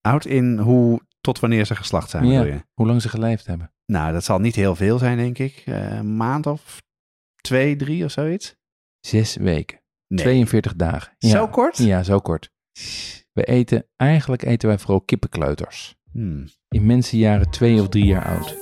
Oud in hoe tot wanneer ze geslacht zijn, bedoel je? Hoe lang ze geleefd hebben? Nou, dat zal niet heel veel zijn, denk ik. Eh, een maand of twee, drie of zoiets. Zes weken. Nee. 42 dagen. Ja. Zo kort? Ja, zo kort. We eten, eigenlijk eten wij vooral kippenkleuters. Hmm. In mensenjaren twee of drie jaar oud.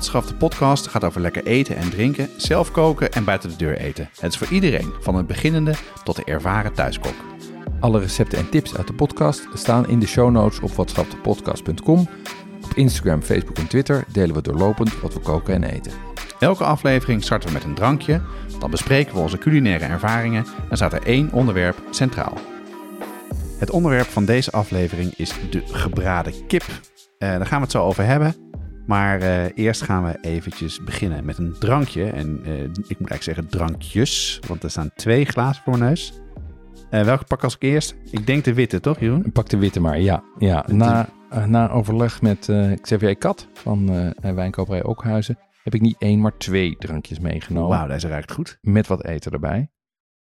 Watschaf de podcast gaat over lekker eten en drinken, zelf koken en buiten de deur eten. Het is voor iedereen, van het beginnende tot de ervaren thuiskok. Alle recepten en tips uit de podcast staan in de show notes op watschapdepodcast.com. Op Instagram, Facebook en Twitter delen we doorlopend wat we koken en eten. Elke aflevering starten we met een drankje, dan bespreken we onze culinaire ervaringen en staat er één onderwerp centraal. Het onderwerp van deze aflevering is de gebraden kip. Eh, daar gaan we het zo over hebben. Maar eh, eerst gaan we eventjes beginnen met een drankje. En eh, ik moet eigenlijk zeggen drankjes, want er staan twee glazen voor mijn neus. Eh, welke pak als ik eerst? Ik denk de witte, toch Jeroen? Pak de witte maar, ja. ja. Na, na overleg met Xavier Kat van Wijnkoperij Ookhuizen heb ik niet één, maar twee drankjes meegenomen. Wauw, deze ruikt goed. Met wat eten erbij.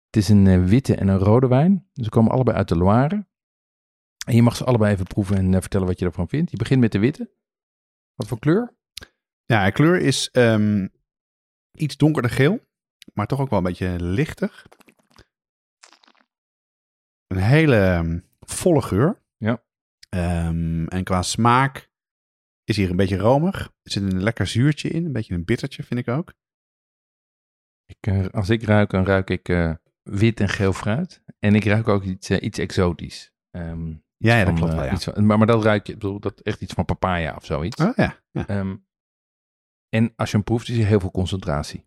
Het is een witte en een rode wijn. Ze komen allebei uit de Loire. En je mag ze allebei even proeven en vertellen wat je ervan vindt. Je begint met de witte. Wat voor kleur? Ja, kleur is ehm, iets donkerder geel, maar toch ook wel een beetje lichtig. Een hele ehm, volle geur. Ja. Ehm, en qua smaak is hier een beetje romig. Er zit een lekker zuurtje in, een beetje een bittertje vind ik ook. Ik, eh, als ik ruik, dan ruik ik eh, wit en geel fruit. En ik ruik ook iets, eh, iets exotisch. Ja, ja dat van, klopt eh, wel, ja. iets maar, maar dat ruik je, ik bedoel, dat echt iets van papaya of zoiets. Oh, ja. ja. Ehm, en als je hem proeft, is er heel veel concentratie.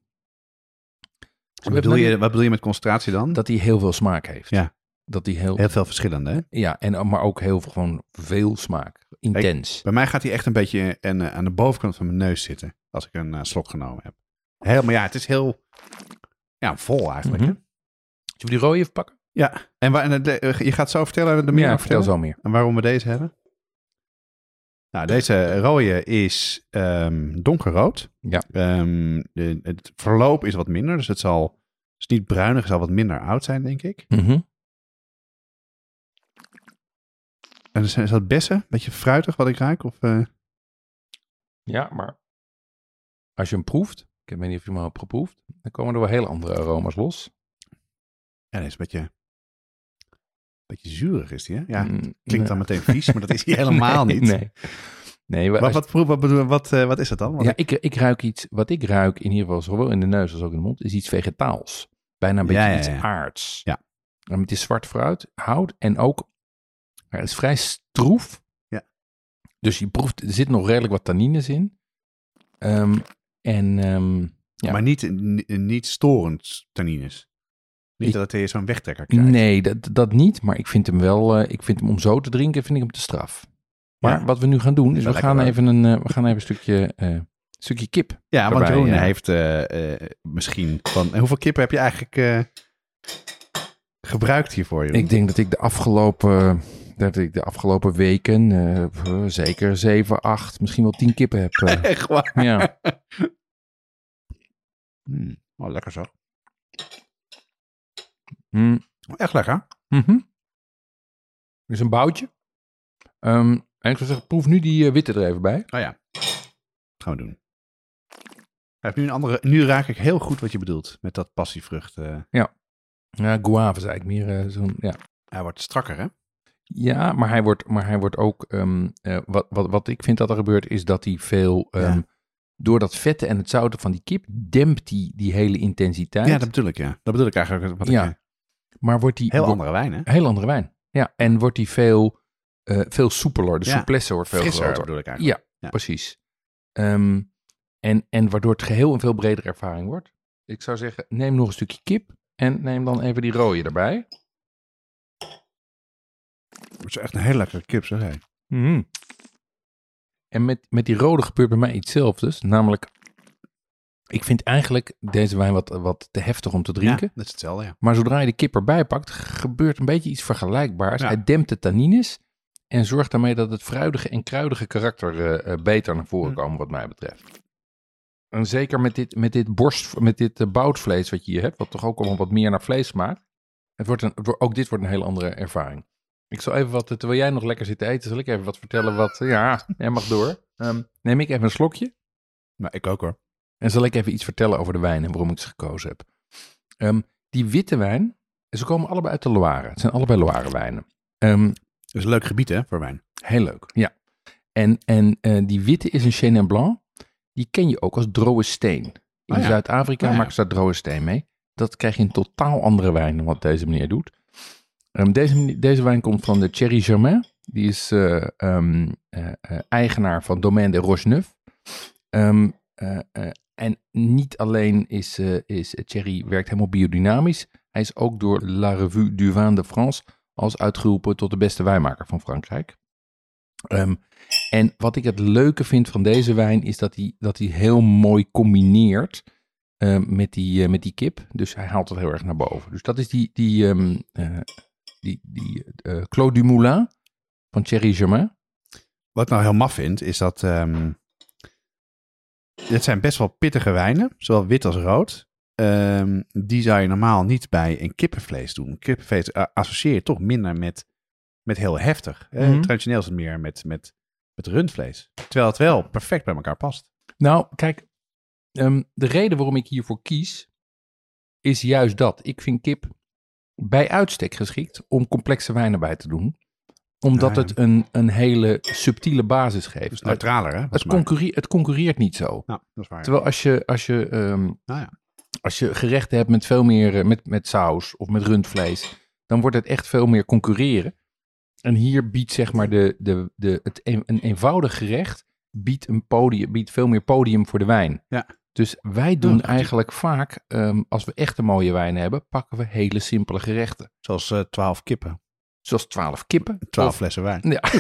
Wat, bedoel je, wat bedoel je met concentratie dan? Dat hij heel veel smaak heeft. Ja. Dat hij heel, Heel veel verschillende, hè? ja, en, maar ook heel veel, gewoon veel smaak. Intens. Bij mij gaat hij echt een beetje en, eh, aan de bovenkant van mijn neus zitten. Als ik een eh, slok genomen heb. Helemaal, ja, het is heel ja, vol eigenlijk. Hè? Zullen we die rode even pakken? Ja, en waar, en de- eh, je gaat zo vertellen, de meer ja, vertel zo meer. En waarom we deze hebben? Nou, deze rode is ehm, donkerrood. Ja. Ehm, de- het verloop is wat minder, dus het zal, het is niet bruinig, het zal wat minder oud zijn, denk ik. Mhm. En is, is dat bessen? Een beetje fruitig wat ik ruik? Of, eh, Ja, maar als je hem proeft, ik weet niet of je hem al hebt geproefd, dan komen er wel hele andere aroma's los. Ja, deze is een beetje, beetje zuurig is die, hè? Ja, Mm, klinkt nee. dan meteen vies, maar dat is hij helemaal Nee, niet. Nee. Nee, maar Wat, wat, proef- wat, eh, wat is dat dan? Ja, ik- ik, ik ruik iets, wat ik ruik in ieder geval zowel in de neus als ook in de mond, is iets vegetaals. Bijna een beetje Ja, ja, iets aards. Ja. En het is zwart fruit, hout en ook, het is vrij stroef. Ja. Dus je proeft, er zit nog redelijk wat tannines in. Ehm, en ehm, ja. Maar niet, ni- niet storend tannines. Niet dat hij zo'n wegtrekker krijgt. nee, dat, dat niet. Maar ik vind hem wel, eh, ik vind hem om zo te drinken, vind ik hem te straf. Maar Ja. wat we nu gaan doen, is we gaan, even een, eh, we gaan even een stukje, eh, stukje kip. Ja, want Waarbij, Jeroen heeft misschien van... hoeveel kippen heb je eigenlijk gebruikt hiervoor, Jeroen? Ik denk dat ik de afgelopen, dat ik de afgelopen weken zeker 7, 8, misschien wel 10 kippen heb. Echt waar? ja. Hmm, oh, lekker zo. Mm, Echt lekker. Dit is een boutje. Ehm, en ik zou zeggen, proef nu die eh, witte er even bij. Oh ja. Gaan we doen. Hij heeft nu een andere... Nu raak ik heel goed wat je bedoelt met dat passievrucht. eh. Ja, guave is eigenlijk meer eh, zo'n, ja. hij wordt strakker, hè? Ja, maar hij wordt, maar hij wordt ook, ehm, eh, wat, wat, wat ik vind dat er gebeurt, is dat hij veel, ehm, Ja. door dat vette en het zouten van die kip, dempt die, die hele intensiteit. Ja, dat bedoel ik, ja. Dat bedoel ik eigenlijk. Wat Ja. ik, Maar wordt die heel wordt- andere wijn, hè? heel andere wijn. Ja, en wordt die veel, eh, veel soepeler. De Ja, souplesse wordt veel Frisser groter. bedoel ik eigenlijk. Ja, Ja. precies. Ehm, en, en waardoor het geheel een veel bredere ervaring wordt. Ik zou zeggen, neem nog een stukje kip en neem dan even die rode erbij. Het is echt een hele lekkere kip, zeg hé. Mhm. En met, met die rode gebeurt bij mij iets zelfs. Namelijk, ik vind eigenlijk deze wijn wat, wat te heftig om te drinken. Ja, dat is hetzelfde, ja. Maar zodra je de kip erbij pakt, gebeurt een beetje iets vergelijkbaars. Ja. Hij dempt de tannines en zorgt daarmee dat het fruidige en kruidige karakter eh, eh, beter naar voren Hm. komen, wat mij betreft. En zeker met dit, met dit borst, met dit eh, boutvlees wat je hier hebt, wat toch ook al wat meer naar vlees smaakt. Het wordt een, ook dit wordt een hele andere ervaring. Ik zal even wat, terwijl jij nog lekker zit te eten, zal ik even wat vertellen wat, ja, jij mag door. Ehm, neem ik even een slokje. Maar ik ook hoor. En zal ik even iets vertellen over de wijn en waarom ik ze gekozen heb. Ehm, die witte wijn, ze komen allebei uit de Loire. Het zijn allebei Loire wijnen. Ehm, Het is een leuk gebied, hè, voor wijn. heel leuk, ja. En, en eh, die witte is een Chenin Blanc. Die ken je ook als droge steen. In Oh ja. Zuid-Afrika Oh ja. maken ze daar droge steen mee. Dat krijg je in totaal andere wijn dan wat deze meneer doet. Ehm, deze, deze wijn komt van de Thierry Germain. Die is eh, eh, eigenaar van Domaine de Rocheneuf. Eh, en niet alleen is, eh, is Thierry werkt helemaal biodynamisch. Hij is ook door La Revue du Vin de France als uitgeroepen tot de beste wijnmaker van Frankrijk. Ehm, en wat ik het leuke vind van deze wijn is dat hij, dat hij heel mooi combineert ehm, met, die, eh, met die kip. Dus hij haalt het heel erg naar boven. Dus dat is die, die, ehm, eh, die, die Claude Dumoulin van Thierry Germain. Wat ik nou heel maf vind, is dat... dit zijn best wel pittige wijnen, zowel wit als rood. Ehm, die zou je normaal niet bij een kippenvlees doen. Kippenvlees eh, associeer je toch minder met, met heel heftig. Mhm. Traditioneel is het meer met, met, met rundvlees. Terwijl het wel perfect bij elkaar past. Nou, kijk, ehm, de reden waarom ik hiervoor kies, is juist dat. Ik vind kip bij uitstek geschikt om complexe wijnen bij te doen. Omdat het een, een hele subtiele basis geeft. Dus neutraler, hè? het, volgens mij. concurre- het concurreert niet zo. Dat is waar. Terwijl als je, als je, ehm, Nou ja. als je gerechten hebt met veel meer, eh, met, met saus of met rundvlees, dan wordt het echt veel meer concurreren. En hier biedt zeg maar de, de, de, het een, een eenvoudig gerecht biedt, een podium, biedt veel meer podium voor de wijn. Ja. Dus wij doen eigenlijk vaak, ehm, als we echt een mooie wijn hebben, pakken we hele simpele gerechten. Zoals eh 12 kippen, Zoals 12 kippen. 12 Of- flessen wijn. Ja.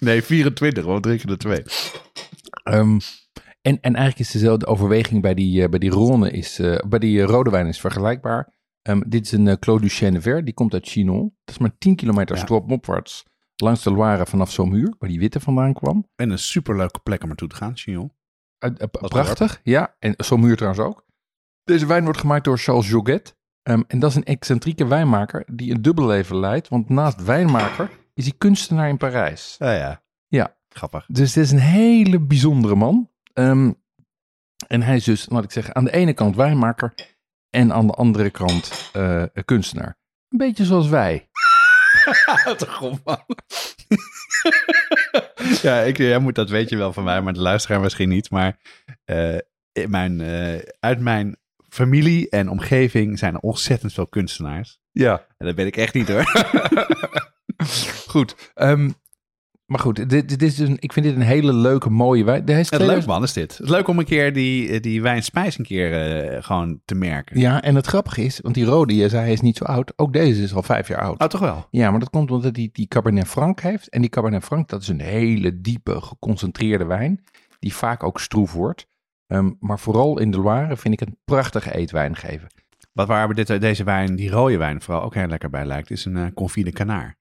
Nee, 24, want we drinken er twee. Ehm, en, en eigenlijk is dezelfde overweging bij die, eh, bij die Rhône, is, eh, bij die eh, rode wijn is vergelijkbaar. Ehm, dit is een uh, Clos du Chenever, die komt uit Chinon. Dat is maar 10 kilometer Ja. stroopopwaarts langs de Loire vanaf Saumur, waar die witte vandaan kwam. En een superleuke plek om naartoe te gaan, Chignon. Wat prachtig, ja. En Saumur trouwens ook. Deze wijn wordt gemaakt door Charles Joguet. Ehm, en dat is een excentrieke wijnmaker die een dubbel leven leidt. Want naast wijnmaker is hij kunstenaar in Parijs. Ja, ja. Ja. Grappig. Dus het is een hele bijzondere man. Ehm, en hij is dus, laat ik zeggen, aan de ene kant wijnmaker en aan de andere kant eh, kunstenaar. Een beetje zoals wij. Wat een man. ja, ik, jij moet, dat weet je wel van mij, maar de luisteraar misschien niet. Maar in mijn, eh, uit mijn familie en omgeving zijn er ontzettend veel kunstenaars. Ja. En dat ben ik echt niet hoor. Goed. ehm, maar goed, dit, dit is dus een, ik vind dit een hele leuke, mooie wijn. Hij is Het leuk 2000 man is dit. Het is leuk om een keer die, die wijnspijs een keer eh, gewoon te merken. Ja, en het grappige is, want die rode, je zei hij is niet zo oud. Ook deze is al vijf jaar oud. Oh, toch wel? Ja, maar dat komt omdat hij die Cabernet Franc heeft. En die Cabernet Franc, dat is een hele diepe, geconcentreerde wijn. Die vaak ook stroef wordt. Ehm, maar vooral in de Loire vind ik een prachtige eetwijn geven. Wat waar we dit, deze wijn, die rode wijn vooral ook heel lekker bij lijkt, is een eh confit de canard.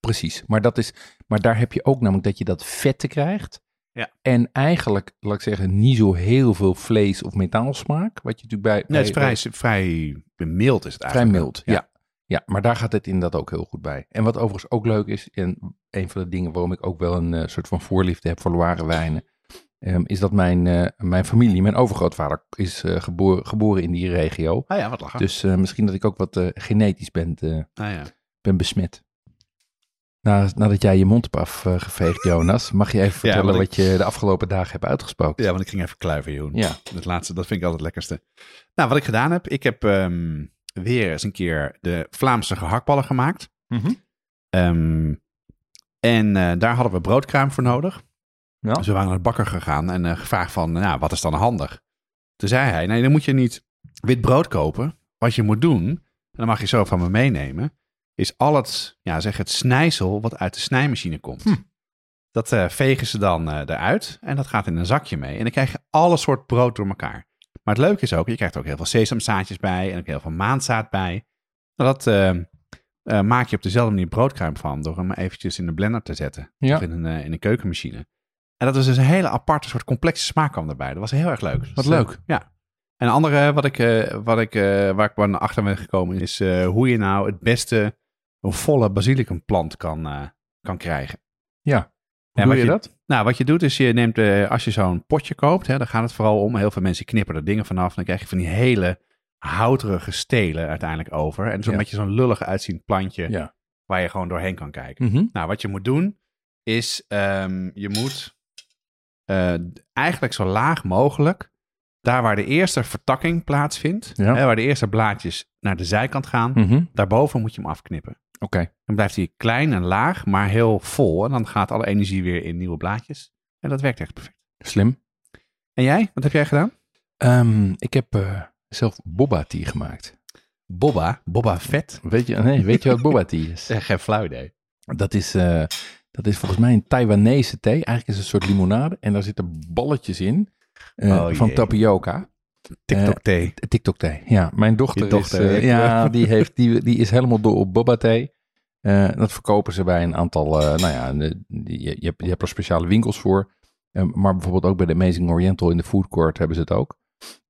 Precies. Maar, dat is, maar daar heb je ook namelijk dat je dat vette krijgt. Ja. En eigenlijk, laat ik zeggen, niet zo heel veel vlees of metaalsmaak. Wat je natuurlijk bij... Nee, het is bij- vrij, vrij mild is het Vrij eigenlijk. mild, ja. ja. maar daar gaat het inderdaad ook heel goed bij. En wat overigens ook leuk is, en een van de dingen waarom ik ook wel een eh, soort van voorliefde heb voor Loire wijnen, ehm, is dat mijn, eh, mijn familie, mijn overgrootvader, is eh, geboren, geboren in die regio. Ah ja, wat lachen. Dus eh, misschien dat ik ook wat genetisch ben, ah ja. ben besmet. Na, nadat jij je mond hebt afgeveegd, Jonas, mag je even vertellen ik- wat je de afgelopen dagen hebt uitgesproken. ja, want ik ging even kluiven, Jeroen. Ja. Dat laatste, dat vind ik altijd het lekkerste. Nou, wat ik gedaan heb, ik heb ehm, weer eens een keer de Vlaamse gehaktballen gemaakt. Ehm, en daar hadden we broodkruim voor nodig. Ja. Dus we waren naar de bakker gegaan en eh, gevraagd van, nou, wat is dan handig? Toen zei hij, nee, dan moet je niet wit brood kopen. Wat je moet doen, en dan mag je zo van me meenemen, is al het, ja, zeg het snijsel wat uit de snijmachine komt. Hm. Dat eh, vegen ze dan eh, eruit en dat gaat in een zakje mee. En dan krijg je alle soort brood door elkaar. Maar het leuke is ook, je krijgt er ook heel veel sesamzaadjes bij en ook heel veel maandzaad bij. Nou, dat maak je op dezelfde manier broodkruim van door hem eventjes in de blender te zetten. Ja. Of in een, in een keukenmachine. En dat was dus een hele aparte soort complexe smaak kwam erbij. Dat was heel erg leuk. Wat leuk. ja. En een andere wat ik, eh, wat ik, eh, waar ik achter ben gekomen is eh, hoe je nou het beste een volle basilicumplant kan, kan krijgen. Ja. Hoe En doe je dat? Nou, wat je doet is je neemt, als je zo'n potje koopt, hè, dan gaat het vooral om. Heel veel mensen knippen er dingen vanaf. Dan krijg je van die hele houterige stelen uiteindelijk over. En zo'n Ja. beetje zo'n lullig uitziend plantje Ja. waar je gewoon doorheen kan kijken. Mhm. Nou, wat je moet doen is, ehm, je moet eh, eigenlijk zo laag mogelijk, daar waar de eerste vertakking plaatsvindt, Ja. hè, waar de eerste blaadjes naar de zijkant gaan, Mhm. daarboven moet je hem afknippen. Oké. Dan blijft hij klein en laag, maar heel vol. En dan gaat alle energie weer in nieuwe blaadjes. En dat werkt echt perfect. Slim. En jij? Wat heb jij gedaan? Ehm, ik heb eh, zelf boba tea gemaakt. Bobba. Bobba vet. Weet je, nee, weet je wat boba tea is? Zeg, geen flauw idee. Dat is, eh, dat is volgens mij een Taiwanese thee. Eigenlijk is het een soort limonade. En daar zitten balletjes in eh, Oh, van tapioca. TikTok thee. TikTok thee. Ja, mijn dochter, is, eh, ja, die, heeft, die, die is helemaal door op boba thee. Eh, dat verkopen ze bij een aantal, eh, nou ja, je, je, hebt, er speciale winkels voor. Eh, maar bijvoorbeeld ook bij de Amazing Oriental in de food court hebben ze het ook.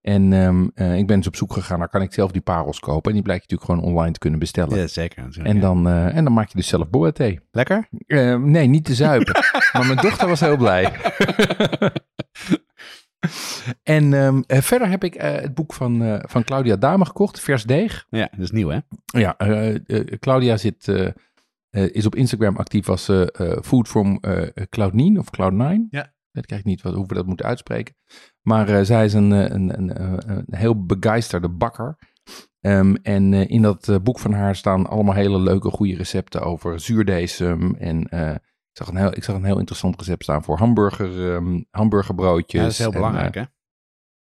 En ehm, eh, ik ben dus op zoek gegaan naar, kan ik zelf die parels kopen? En die blijkt je natuurlijk gewoon online te kunnen bestellen. Ja, zeker. En dan, eh, en dan maak je dus zelf boba thee. Lekker? Eh, nee, niet te zuipen. maar mijn dochter was heel blij. en ehm, eh, verder heb ik het boek van, van Claudia Dame gekocht, Vers Deeg. Ja, dat is nieuw hè? Ja, Claudia zit, is op Instagram actief als Food from eh Cloud9 of Cloud9. Ja. Ik weet niet wat, hoe we dat moeten uitspreken. Maar eh, zij is een, eh, een, een, eh, een heel begeisterde bakker. Ehm, en in dat boek van haar staan allemaal hele leuke, goede recepten over zuurdesem. En ik, zag een heel, ik zag een heel interessant recept staan voor hamburger, ehm, hamburgerbroodjes. Ja, dat is heel En, belangrijk hè?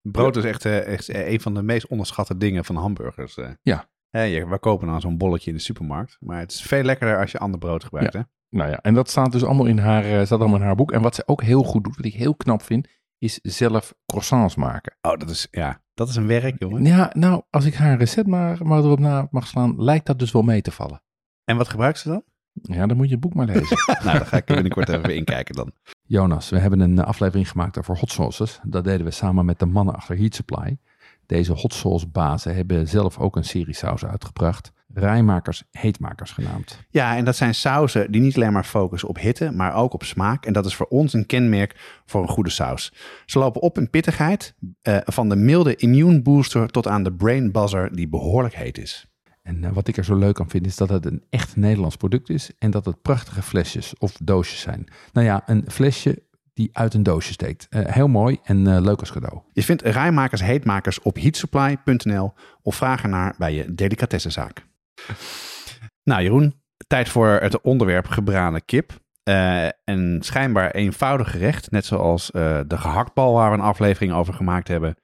Brood is echt, echt een van de meest onderschatte dingen van hamburgers. Ja. Je, we kopen dan zo'n bolletje in de supermarkt. Maar het is veel lekkerder als je ander brood gebruikt hè? Nou ja, en dat staat dus allemaal in haar, staat allemaal in haar boek. En wat ze ook heel goed doet, wat ik heel knap vind, is zelf croissants maken. Oh, dat is, ja, dat is een werk jongen. Ja, nou, als ik haar recept maar, maar erop na mag slaan, lijkt dat dus wel mee te vallen. En wat gebruikt ze dan? Ja, dan moet je het boek maar lezen. nou, daar ga ik binnenkort even inkijken dan. Jonas, we hebben een aflevering gemaakt over hot sauces. Dat deden we samen met de mannen achter Heat Supply. Deze hot sauce bazen hebben zelf ook een serie sausen uitgebracht. Rijmakers, heetmakers genaamd. Ja, en dat zijn sauzen die niet alleen maar focussen op hitte, maar ook op smaak. En dat is voor ons een kenmerk voor een goede saus. Ze lopen op in pittigheid, eh, van de milde immune booster tot aan de brain buzzer die behoorlijk heet is. En eh, wat ik er zo leuk aan vind is dat het een echt Nederlands product is en dat het prachtige flesjes of doosjes zijn. Nou ja, een flesje die uit een doosje steekt. Eh, heel mooi en eh, leuk als cadeau. Je vindt rijmakers, heetmakers op heatsupply.nl of vraag ernaar bij je delicatessenzaak. Nou Jeroen, tijd voor het onderwerp gebraden kip. Eh, een schijnbaar eenvoudig gerecht, net zoals de gehaktbal waar we een aflevering over gemaakt hebben.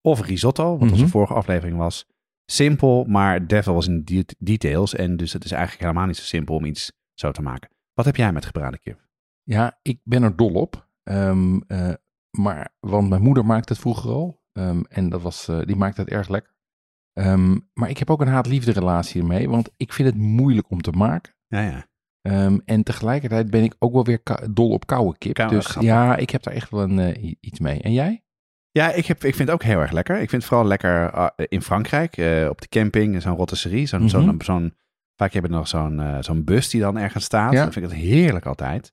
Of risotto, wat onze Mhm. vorige aflevering was. Simpel, maar devil was in de details. En dus het is eigenlijk helemaal niet zo simpel om iets zo te maken. Wat heb jij met gebraden kip? Ja, ik ben er dol op. Eh, maar, want mijn moeder maakte het vroeger al. Ehm, en dat was, eh, die maakte het erg lekker. Ehm, maar ik heb ook een haat-liefde relatie ermee. Want ik vind het moeilijk om te maken. Ja, ja. En tegelijkertijd ben ik ook wel weer dol op koude kip. Koude, dus grappig. ja, ik heb daar echt wel een, eh, iets mee. En jij? Ja, ik, heb, ik vind het ook heel erg lekker. Ik vind het vooral lekker eh, in Frankrijk, op de camping, zo'n rotisserie. Zo'n, Mhm. zo'n, vaak hebben we nog zo'n, zo'n bus die dan ergens staat. Ja. Dan vind ik het heerlijk altijd.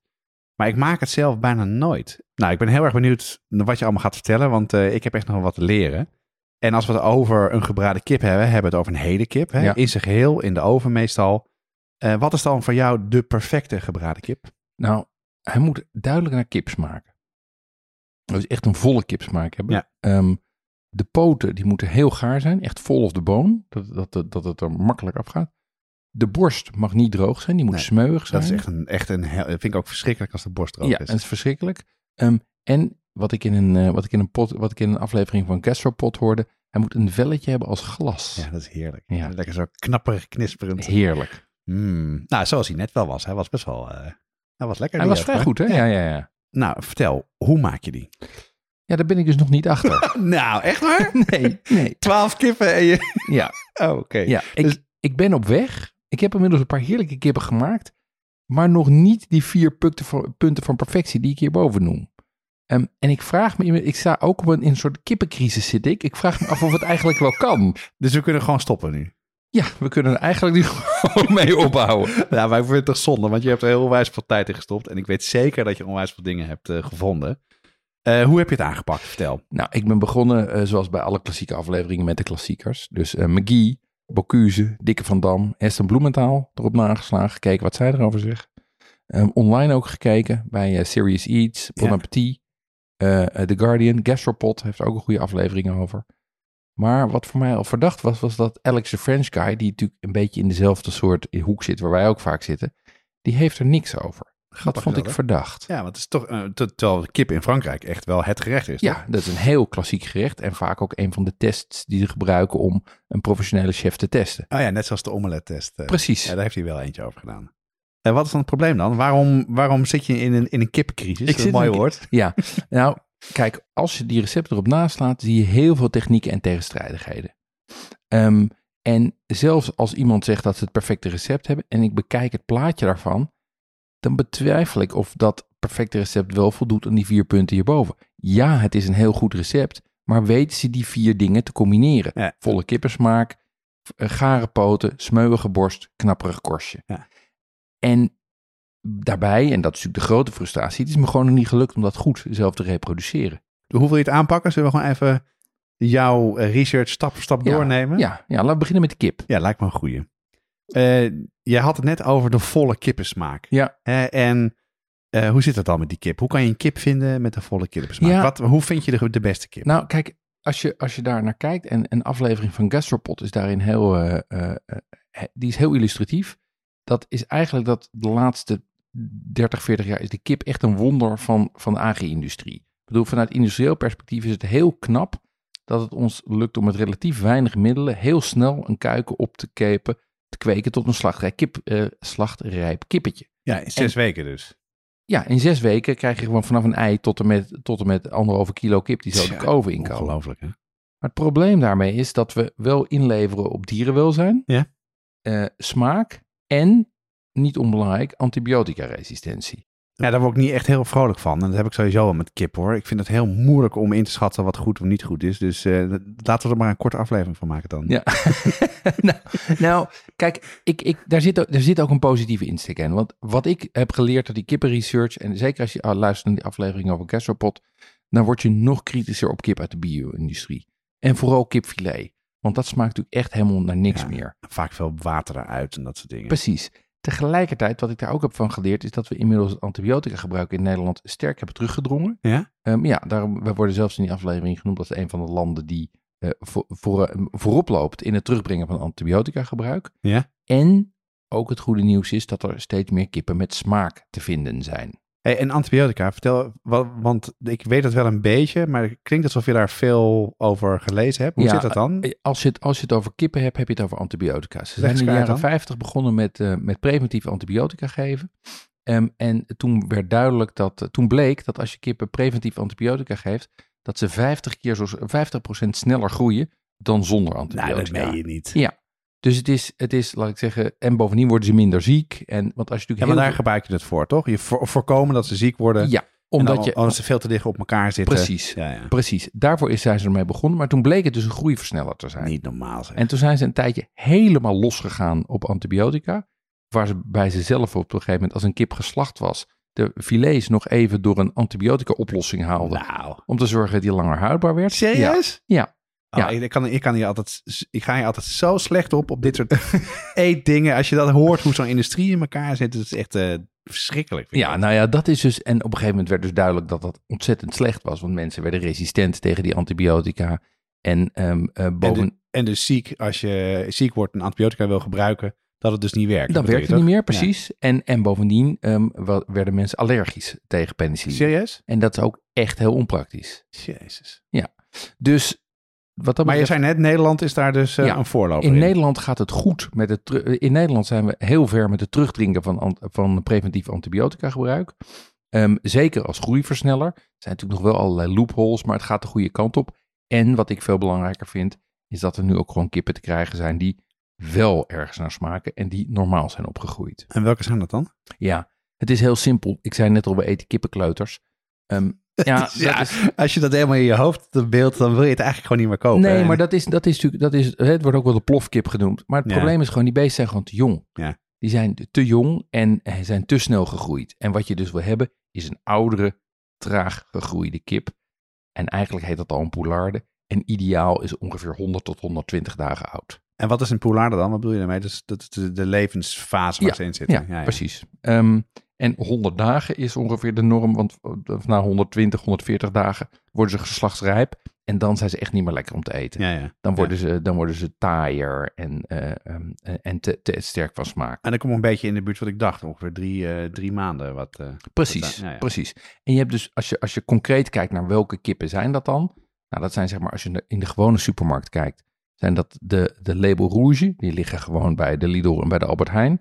Maar ik maak het zelf bijna nooit. Nou, ik ben heel erg benieuwd wat je allemaal gaat vertellen, want eh, ik heb echt nog wel wat te leren. En als we het over een gebraden kip hebben, hebben we het over een hele kip. Hè? Ja. In zijn geheel, in de oven meestal. Eh, wat is dan voor jou de perfecte gebraden kip? Nou, hij moet duidelijk naar kip smaken. Dus echt een volle kipsmaak hebben. Ja. Ehm, De poten die moeten heel gaar zijn, echt vol of de bone, dat, dat, dat, dat het er makkelijk afgaat. De borst mag niet droog zijn, die moet Nee, smeuig zijn. Dat is echt een, echt een, hel- vind ik ook verschrikkelijk als de borst droog ja, is. en dat is verschrikkelijk. Ehm, en wat ik, in een, eh, wat, ik in een pot, wat ik in een aflevering van Gastropod hoorde, hij moet een velletje hebben als glas. Ja, dat is heerlijk. Ja. Lekker zo knapperig, knisperend. Heerlijk. Mm. Nou, zoals hij net wel was. Hij was best wel... eh, hij was lekker. Hij was vrij Ed, goed, hè? Ja, ja, ja. Nou, vertel, hoe maak je die? Ja, daar ben ik dus nog niet achter. nou, echt waar? nee, nee. Twaalf kippen en je... Ja, Oh, oké. ja. Ik, Dus- ik ben op weg. Ik heb inmiddels een paar heerlijke kippen gemaakt. Maar nog niet die vier punten van, punten van perfectie die ik hierboven noem. Ehm, en ik vraag me, ik sta ook op een, in een soort kippencrisis zit ik. Ik vraag me af of het eigenlijk wel kan. Dus we kunnen gewoon stoppen nu. Ja, we kunnen er eigenlijk nu gewoon mee ophouden. Nou, wij vinden het toch zonde, want je hebt er heel onwijs veel tijd in gestopt. En ik weet zeker dat je onwijs veel dingen hebt eh, gevonden. Eh, hoe heb je het aangepakt? Vertel. Nou, ik ben begonnen eh, zoals bij alle klassieke afleveringen met de klassiekers. Dus McGee, Bocuse, Dikke van Dam, Esther Bloementaal erop nageslagen. Gekeken wat zij erover zegt. Ehm, online ook gekeken bij eh, Serious Eats, Bon Ja. Appetit, eh, eh, The Guardian. Gastropod heeft er ook een goede aflevering over. Maar wat voor mij al verdacht was, was dat Alex the French guy, die natuurlijk een beetje in dezelfde soort hoek zit waar wij ook vaak zitten, die heeft er niks over. Dat vond ik verdacht. Ja, want het is toch... ter- terwijl kip in Frankrijk echt wel het gerecht is. toch? Ja, dat is een heel klassiek gerecht en vaak ook een van de tests die ze gebruiken om een professionele chef te testen. Oh ja, net zoals de omelet-test. eh. Precies. Ja, daar heeft hij wel eentje over gedaan. En wat is dan het probleem dan? Waarom, waarom zit je in een, in een kippencrisis? Dat is zit een mooi woord. Ja, nou, kijk, als je die recepten erop naslaat, zie je heel veel technieken en tegenstrijdigheden. Ehm, en zelfs als iemand zegt dat ze het perfecte recept hebben en ik bekijk het plaatje daarvan, dan betwijfel ik of dat perfecte recept wel voldoet aan die vier punten hierboven. Ja, het is een heel goed recept, maar weten ze die vier dingen te combineren? Ja. Volle kippensmaak, eh, gare poten, smeuige borst, knapperig korstje. Ja. En daarbij, en dat is natuurlijk de grote frustratie, het is me gewoon nog niet gelukt om dat goed zelf te reproduceren. Hoe wil je het aanpakken? Zullen we gewoon even jouw eh, research stap voor stap Ja, doornemen? Ja, ja, laten we beginnen met de kip. Ja, lijkt me een goeie. Eh jij had het net over de volle kippensmaak. Ja. Hè, en eh, hoe zit het dan met die kip? Hoe kan je een kip vinden met een volle kippensmaak? Ja. Wat, hoe vind je de, de beste kip? Nou, kijk, als je, als je daar naar kijkt, en een aflevering van Gastropod is daarin heel, eh, eh, eh, die is heel illustratief. Dat is eigenlijk dat de laatste 30, 40 jaar is de kip echt een wonder van, van de agri-industrie. Ik bedoel, vanuit industrieel perspectief is het heel knap dat het ons lukt om met relatief weinig middelen heel snel een kuiken op te kepen, te kweken tot een slachtrij kip, eh, slachtrijp kippetje. ja, in zes weken dus. Ja, in zes weken krijg je gewoon vanaf een ei tot en met, tot en met anderhalve kilo kip die zo de Tja, oven inkomen. Ongelooflijk, hè? Maar het probleem daarmee is dat we wel inleveren op dierenwelzijn, Ja. eh, smaak en, niet onbelangrijk, antibiotica-resistentie. Ja, daar word ik niet echt heel vrolijk van. En dat heb ik sowieso wel met kip, hoor. Ik vind het heel moeilijk om in te schatten wat goed of niet goed is. Dus eh, laten we er maar een korte aflevering van maken dan. Ja. nou, nou, kijk, ik, ik, daar, zit, ook- daar zit ook een positieve insteek in. Want wat ik heb geleerd uit die kippenresearch, en zeker als je ah, luistert naar die aflevering over gastropod, dan word je nog kritischer op kip uit de bio-industrie. En vooral kipfilet. Want dat smaakt natuurlijk echt helemaal naar niks Ja. meer. Vaak veel water eruit en dat soort dingen. Precies. Tegelijkertijd, wat ik daar ook heb van geleerd, is dat we inmiddels het antibiotica gebruik in Nederland sterk hebben teruggedrongen. Ja? Ehm, ja, daarom, we worden zelfs in die aflevering genoemd als een van de landen die eh, voor, voor, eh, voorop loopt in het terugbrengen van antibiotica gebruik. Ja? En ook het goede nieuws is dat er steeds meer kippen met smaak te vinden zijn. Hey, en antibiotica, vertel, wa- want ik weet het wel een beetje, maar het klinkt alsof je daar veel over gelezen hebt. Hoe Ja, zit dat dan? Eh, Als je, het, als je het over kippen hebt, heb je het over antibiotica. Ze zijn in de jaren dan. 50 begonnen met, eh, met preventief antibiotica geven. Ehm, en toen werd duidelijk dat, eh, toen bleek dat als je kippen preventief antibiotica geeft, dat ze 50 keer zo, 50% sneller groeien dan zonder nou, antibiotica. dat meen je niet. Ja. Dus het is, het is, laat ik zeggen, en bovendien worden ze minder ziek. En, want als je Ja, natuurlijk maar heel daar veel- gebruik je het voor, toch? Je voor- voorkomen dat ze ziek worden. Ja, omdat dan- je... Omdat ze veel te dicht op elkaar zitten. Precies, Ja, ja. precies. Daarvoor is, zijn ze ermee begonnen. Maar toen bleek het dus een groeiversneller te zijn. Niet normaal zeg. En toen zijn ze een tijdje helemaal losgegaan op antibiotica. Waar ze bij zichzelf op een gegeven moment, als een kip geslacht was, de filets nog even door een antibiotica-oplossing haalden. nou, Om te zorgen dat die langer houdbaar werd. serieus? Ja. Ja. ik, ik kan, ik, kan hier altijd, ik ga hier altijd zo slecht op, op dit soort eetdingen. Als je dat hoort, hoe zo'n industrie in elkaar zit, dat is echt eh, verschrikkelijk. ik Ja, dat. nou ja, dat is dus. En op een gegeven moment werd dus duidelijk dat dat ontzettend slecht was. Want mensen werden resistent tegen die antibiotica. En eh, boven, En dus ziek, als je ziek wordt en antibiotica wil gebruiken, dat het dus niet werkt. dan bedoel werkt het niet meer, precies. En, en bovendien wel- werden mensen allergisch tegen Ja. penicilline. Serieus? En dat is ook echt heel onpraktisch. Jezus. Dus wat dat Maar je zei net, Nederland is daar dus eh, Ja. een voorloper in in. Nederland gaat het goed met het. In Nederland zijn we heel ver met het terugdringen van, van preventief antibiotica gebruik. Ehm, zeker als groeiversneller. Er zijn natuurlijk nog wel allerlei loopholes, maar het gaat de goede kant op. En wat ik veel belangrijker vind, is dat er nu ook gewoon kippen te krijgen zijn die wel ergens naar smaken en die normaal zijn opgegroeid. En welke zijn dat dan? Ja, het is heel simpel. Ik zei net al, we eten kippenkleuters. Ehm, ja, dat Ja, is, Als je dat helemaal in je hoofd beeld, dan wil je het eigenlijk gewoon niet meer kopen. Nee, maar dat is, dat is natuurlijk, dat is, het wordt ook wel de plofkip genoemd. Maar het Ja. probleem is gewoon, die beesten zijn gewoon te jong. Ja. Die zijn te jong en eh, zijn te snel gegroeid. En wat je dus wil hebben, is een oudere, traag gegroeide kip. En eigenlijk heet dat al een poularde. En ideaal is ongeveer 100 tot 120 dagen oud. En wat is een poularde dan? Wat bedoel je daarmee? Dus dat is de, de levensfase waar Ja, ze in zitten. Ja, precies. Ehm, en 100 dagen is ongeveer de norm, want eh, na 120, 140 dagen worden ze geslachtsrijp. En dan zijn ze echt niet meer lekker om te eten. Ja, ja. Dan Ja. worden, ze, dan worden ze taaier en, eh, ehm, eh, en te, te sterk van smaak. En dan kom ik een beetje in de buurt wat ik dacht. Ongeveer drie, drie maanden. Wat, Precies, precies. En je hebt dus, als je, als je concreet kijkt naar welke kippen zijn dat dan? Nou, dat zijn zeg maar, als je in de- in de gewone supermarkt kijkt, zijn dat de, de label rouge. Die liggen gewoon bij de Lidl en bij de Albert Heijn.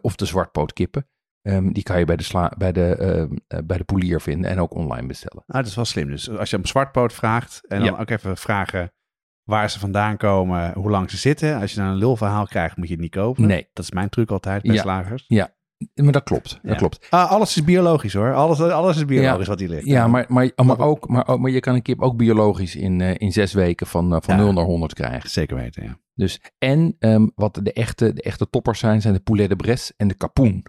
of de zwartpootkippen. Ehm, die kan je bij de, sla, bij, de, ehm, eh, bij de poelier vinden en ook online bestellen. Ah, dat is wel slim. Dus als je een zwartpoot vraagt en dan Ja. ook even vragen waar ze vandaan komen, hoe lang ze zitten. Als je dan een lulverhaal krijgt, moet je het niet kopen. Nee. Dat is mijn truc altijd bij Ja. slagers. Maar dat klopt, dat Ja. klopt. Ah, alles is biologisch hoor. Alles, alles is biologisch wat hier ligt. Ja, maar, maar, maar, ook, maar, maar je kan een kip ook biologisch in, eh, in zes weken van, eh, van Ja. 0 naar 100 krijgen. Zeker weten, ja. Dus, en ehm, wat de echte, de echte toppers zijn, zijn de poulet de Bresse en de capoen.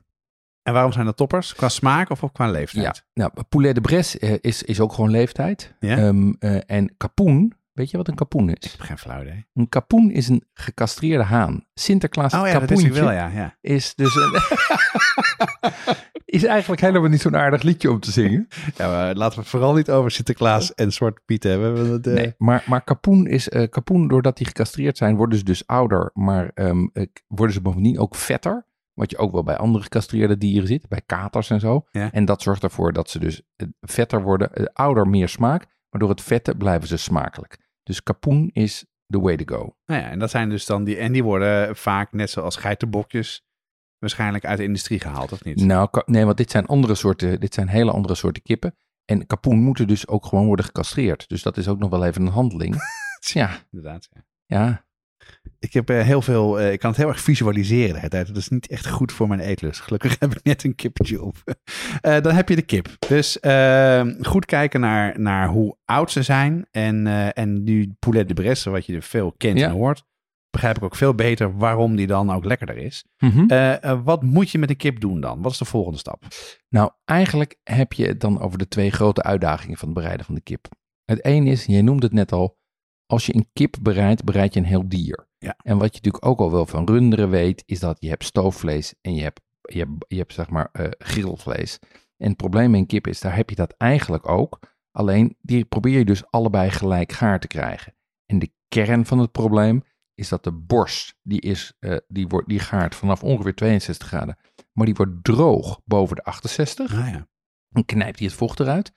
En waarom zijn dat toppers? Qua smaak of qua leeftijd? Ja, nou, poulet de Bresse eh, is, is ook gewoon leeftijd. Ja? Ehm, eh, en capoen, weet je wat een capoen is? Ik heb geen flauw idee. Een capoen is een gecastreerde haan. Sinterklaas Oh ja, dat wist capoentje ik wel, ja. ja. is dus een... is eigenlijk helemaal niet zo'n aardig liedje om te zingen. ja maar laten we het vooral niet over Sinterklaas en Zwarte Piet hebben. want eh, Nee, maar, maar kapoen is, kapoen, doordat die gecastreerd zijn, worden ze dus ouder, maar ehm, eh, worden ze bovendien ook vetter. Wat je ook wel bij andere gecastreerde dieren ziet, bij katers en zo. Ja. En dat zorgt ervoor dat ze dus eh, vetter worden, eh, ouder meer smaak, maar door het vette blijven ze smakelijk. Dus kapoen is the way to go. Nou ja, en dat zijn dus dan die, en die worden vaak net zoals geitenbokjes waarschijnlijk uit de industrie gehaald, of niet? Nou, nee, want dit zijn andere soorten, dit zijn hele andere soorten kippen. En kapoen moeten dus ook gewoon worden gecastreerd. Dus dat is ook nog wel even een handeling. ja, Inderdaad, ja. ja, Ik heb eh, heel veel, eh, ik kan het heel erg visualiseren de tijd. Dat is niet echt goed voor mijn eetlust. Gelukkig heb ik net een kippetje op. Eh, dan heb je de kip. Dus eh, goed kijken naar, naar hoe oud ze zijn. En, en nu poulet de Bresse, wat je er veel kent Ja. en hoort, begrijp ik ook veel beter waarom die dan ook lekkerder is. Mhm. Wat moet je met een kip doen dan? Wat is de volgende stap? Nou, eigenlijk heb je het dan over de twee grote uitdagingen van het bereiden van de kip. Het een is, je noemde het net al, als je een kip bereidt, bereid je een heel dier. Ja. En wat je natuurlijk ook al wel van runderen weet, is dat je hebt stoofvlees en je hebt, je hebt, je hebt zeg maar eh grillvlees. En het probleem met een kip is, daar heb je dat eigenlijk ook. Alleen, die probeer je dus allebei gelijk gaar te krijgen. En de kern van het probleem is dat de borst, die, is, eh, die, wordt, die gaart vanaf ongeveer 62 graden. Maar die wordt droog boven de 68. Ah ja. Dan knijpt hij het vocht eruit.